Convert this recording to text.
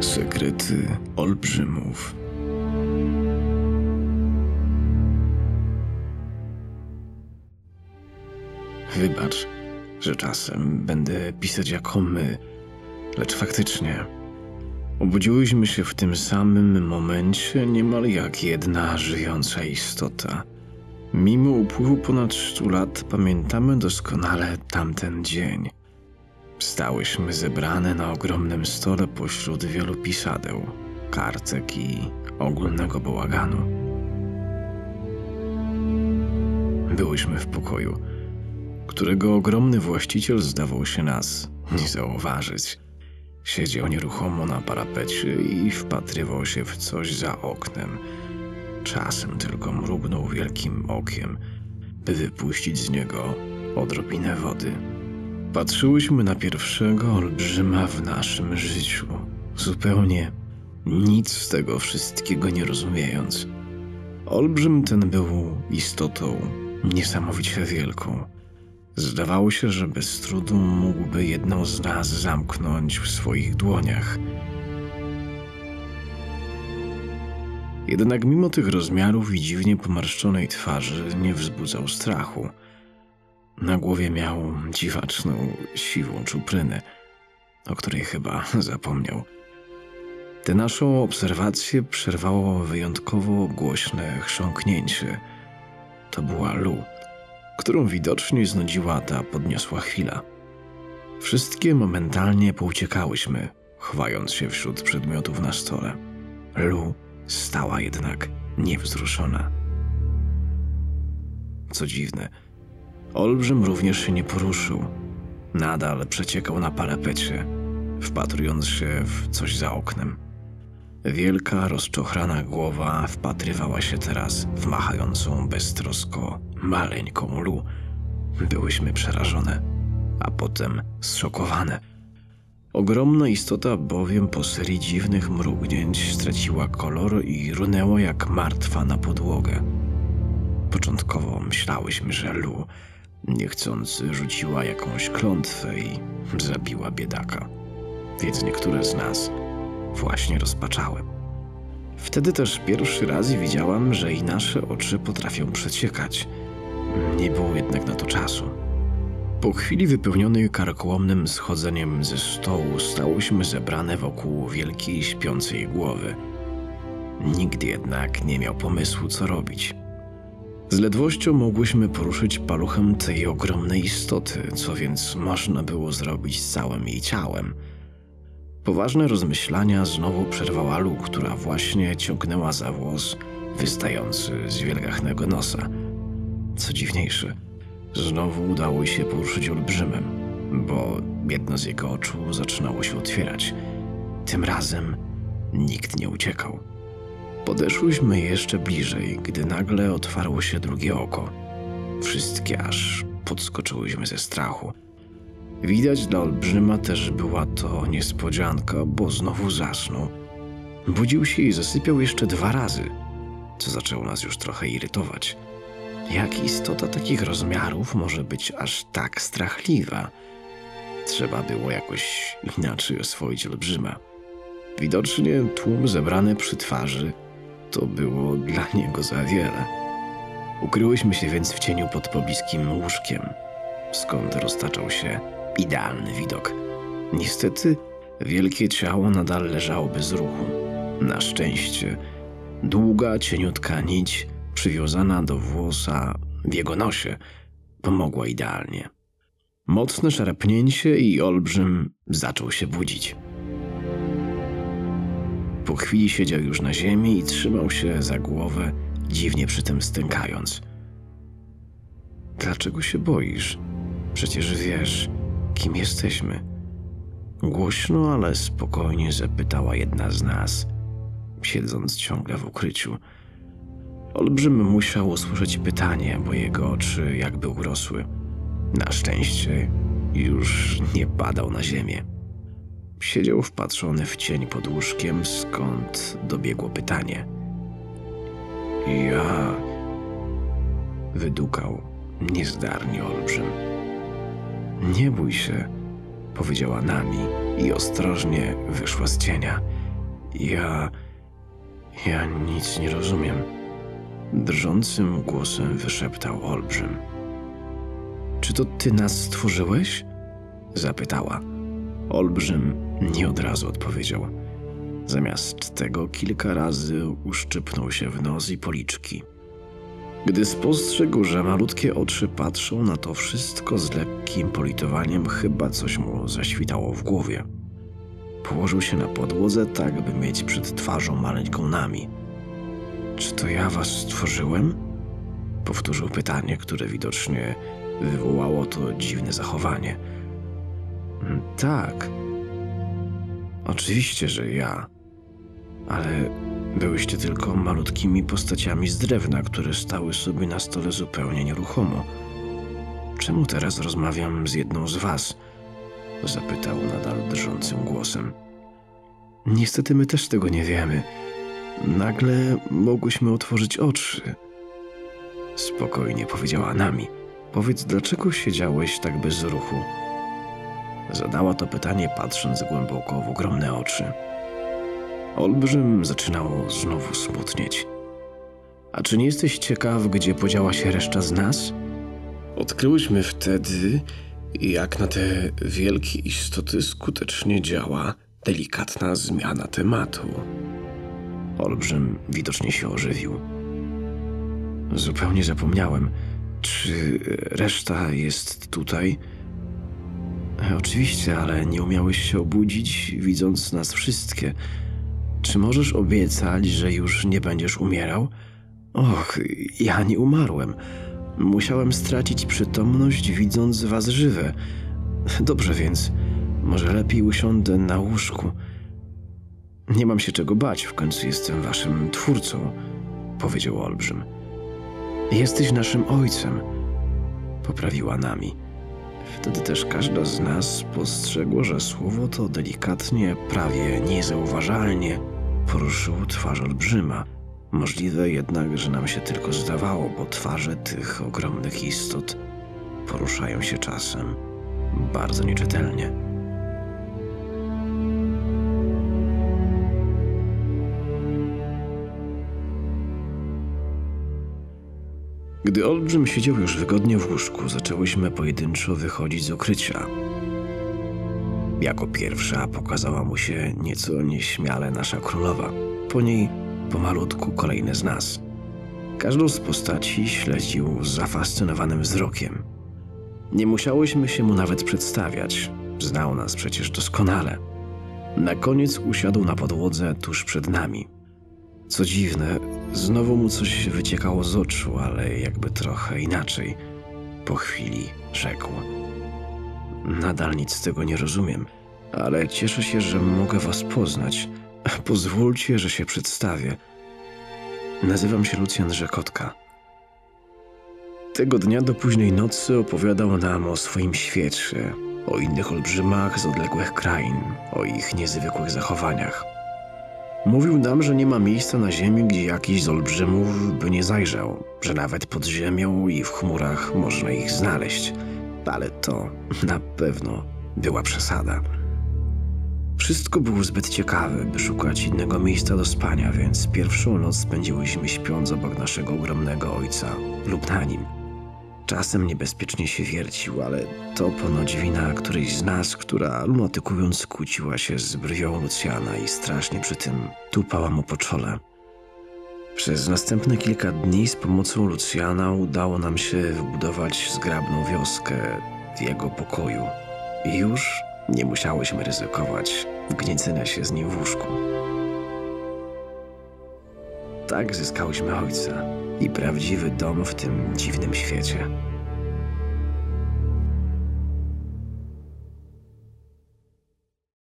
Sekrety olbrzymów. Wybacz, że czasem będę pisać jako my, lecz faktycznie obudziłyśmy się w tym samym momencie niemal jak jedna żyjąca istota. Mimo upływu ponad stu lat pamiętamy doskonale tamten dzień. Stałyśmy zebrane na ogromnym stole pośród wielu pisadeł, kartek i ogólnego bałaganu. Byłyśmy w pokoju, którego ogromny właściciel zdawał się nas nie zauważyć. Siedział nieruchomo na parapecie i wpatrywał się w coś za oknem. Czasem tylko mrugnął wielkim okiem, by wypuścić z niego odrobinę wody. Patrzyłyśmy na pierwszego olbrzyma w naszym życiu, zupełnie nic z tego wszystkiego nie rozumiejąc. Olbrzym ten był istotą niesamowicie wielką. Zdawało się, że bez trudu mógłby jedną z nas zamknąć w swoich dłoniach. Jednak mimo tych rozmiarów i dziwnie pomarszczonej twarzy nie wzbudzał strachu. Na głowie miał dziwaczną, siwą czuprynę, o której chyba zapomniał. Tę naszą obserwację przerwało wyjątkowo głośne chrząknięcie. To była Lu, którą widocznie znudziła ta podniosła chwila. Wszystkie momentalnie pouciekałyśmy, chwając się wśród przedmiotów na stole. Lu stała jednak niewzruszona. Co dziwne, Olbrzym również się nie poruszył. Nadal przeciekał na parapecie, wpatrując się w coś za oknem. Wielka, rozczochrana głowa wpatrywała się teraz w machającą beztrosko maleńką Lu. Byłyśmy przerażone, a potem zszokowane. Ogromna istota bowiem po serii dziwnych mrugnięć straciła kolor i runęła jak martwa na podłogę. Początkowo myślałyśmy, że Lu niechcący rzuciła jakąś klątwę i zabiła biedaka. Więc niektóre z nas właśnie rozpaczały. Wtedy też pierwszy raz widziałam, że i nasze oczy potrafią przeciekać. Nie było jednak na to czasu. Po chwili wypełnionej karkołomnym schodzeniem ze stołu stałyśmy zebrane wokół wielkiej śpiącej głowy. Nikt jednak nie miał pomysłu, co robić. Z ledwością mogłyśmy poruszyć paluchem tej ogromnej istoty, co więc można było zrobić z całym jej ciałem. Poważne rozmyślania znowu przerwała Lu, która właśnie ciągnęła za włos wystający z wielgachnego nosa. Co dziwniejsze, znowu udało się poruszyć olbrzymem, bo jedno z jego oczu zaczynało się otwierać. Tym razem nikt nie uciekał. Podeszłyśmy jeszcze bliżej, gdy nagle otwarło się drugie oko. Wszystkie aż podskoczyłyśmy ze strachu. Widać dla olbrzyma też była to niespodzianka, bo znowu zasnął. Budził się i zasypiał jeszcze dwa razy, co zaczęło nas już trochę irytować. Jak istota takich rozmiarów może być aż tak strachliwa? Trzeba było jakoś inaczej oswoić olbrzyma. Widocznie tłum zebrany przy twarzy to było dla niego za wiele. Ukryłyśmy się więc w cieniu pod pobliskim łóżkiem, skąd roztaczał się idealny widok. Niestety, wielkie ciało nadal leżało bez ruchu. Na szczęście, długa, cieniutka nić przywiązana do włosa w jego nosie pomogła idealnie. Mocne szarpnięcie i olbrzym zaczął się budzić. Po chwili siedział już na ziemi i trzymał się za głowę, dziwnie przy tym stękając. Dlaczego się boisz? Przecież wiesz, kim jesteśmy. Głośno, ale spokojnie zapytała jedna z nas, siedząc ciągle w ukryciu. Olbrzym musiał usłyszeć pytanie, bo jego oczy jakby urosły. Na szczęście już nie padał na ziemię. Siedział wpatrzony w cień pod łóżkiem, skąd dobiegło pytanie. Ja. Wydukał niezdarnie olbrzym. Nie bój się, powiedziała Nami i ostrożnie wyszła z cienia. Ja. Ja nic nie rozumiem. Drżącym głosem wyszeptał olbrzym. Czy to ty nas stworzyłeś? Zapytała. Olbrzym nie od razu odpowiedział. Zamiast tego kilka razy uszczypnął się w nos i policzki. Gdy spostrzegł, że malutkie oczy patrzą na to wszystko z lekkim politowaniem, chyba coś mu zaświtało w głowie. Położył się na podłodze, tak by mieć przed twarzą maleńką nami. Czy to ja was stworzyłem? Powtórzył pytanie, które widocznie wywołało to dziwne zachowanie. Tak. Oczywiście, że ja. Ale byłyście tylko malutkimi postaciami z drewna, które stały sobie na stole zupełnie nieruchomo. Czemu teraz rozmawiam z jedną z was? Zapytał nadal drżącym głosem. Niestety my też tego nie wiemy. Nagle mogłyśmy otworzyć oczy. Spokojnie powiedziała Nami. Powiedz, dlaczego siedziałeś tak bez ruchu? Zadała to pytanie, patrząc głęboko w ogromne oczy. Olbrzym zaczynał znowu smutnieć. A czy nie jesteś ciekaw, gdzie podziała się reszta z nas? Odkryłyśmy wtedy, jak na te wielkie istoty skutecznie działa delikatna zmiana tematu. Olbrzym widocznie się ożywił. Zupełnie zapomniałem. Czy reszta jest tutaj? Oczywiście, ale nie umiałeś się obudzić, widząc nas wszystkie. Czy możesz obiecać, że już nie będziesz umierał? Och, ja nie umarłem. Musiałem stracić przytomność, widząc was żywe. Dobrze więc, może lepiej usiądę na łóżku. Nie mam się czego bać, w końcu jestem waszym twórcą, powiedział Olbrzym. Jesteś naszym ojcem, poprawiła nami. Wtedy też każda z nas spostrzegła, że słowo to delikatnie, prawie niezauważalnie poruszyło twarz olbrzyma. Możliwe jednak, że nam się tylko zdawało, bo twarze tych ogromnych istot poruszają się czasem bardzo nieczytelnie. Gdy olbrzym siedział już wygodnie w łóżku, zaczęłyśmy pojedynczo wychodzić z ukrycia. Jako pierwsza pokazała mu się nieco nieśmiale nasza królowa. Po niej pomalutku kolejne z nas. Każdą z postaci śledził z zafascynowanym wzrokiem. Nie musiałyśmy się mu nawet przedstawiać. Znał nas przecież doskonale. Na koniec usiadł na podłodze tuż przed nami. Co dziwne, znowu mu coś wyciekało z oczu, ale jakby trochę inaczej. Po chwili rzekł: Nadal nic z tego nie rozumiem, ale cieszę się, że mogę was poznać. Pozwólcie, że się przedstawię. Nazywam się Lucjan Rzekotka. Tego dnia do późnej nocy opowiadał nam o swoim świecie, o innych olbrzymach z odległych krain, o ich niezwykłych zachowaniach. Mówił nam, że nie ma miejsca na ziemi, gdzie jakiś z olbrzymów by nie zajrzał, że nawet pod ziemią i w chmurach można ich znaleźć, ale to na pewno była przesada. Wszystko było zbyt ciekawe, by szukać innego miejsca do spania, więc pierwszą noc spędziłyśmy śpiąc obok naszego ogromnego ojca lub na nim. Czasem niebezpiecznie się wiercił, ale to ponoć wina którejś z nas, która lunatykując kłóciła się z brwią Lucjana i strasznie przy tym tupała mu po czole. Przez następne kilka dni z pomocą Lucjana udało nam się wybudować zgrabną wioskę w jego pokoju. I już nie musiałyśmy ryzykować wgniecenia się z nim w łóżku. Tak zyskałyśmy ojca i prawdziwy dom w tym dziwnym świecie.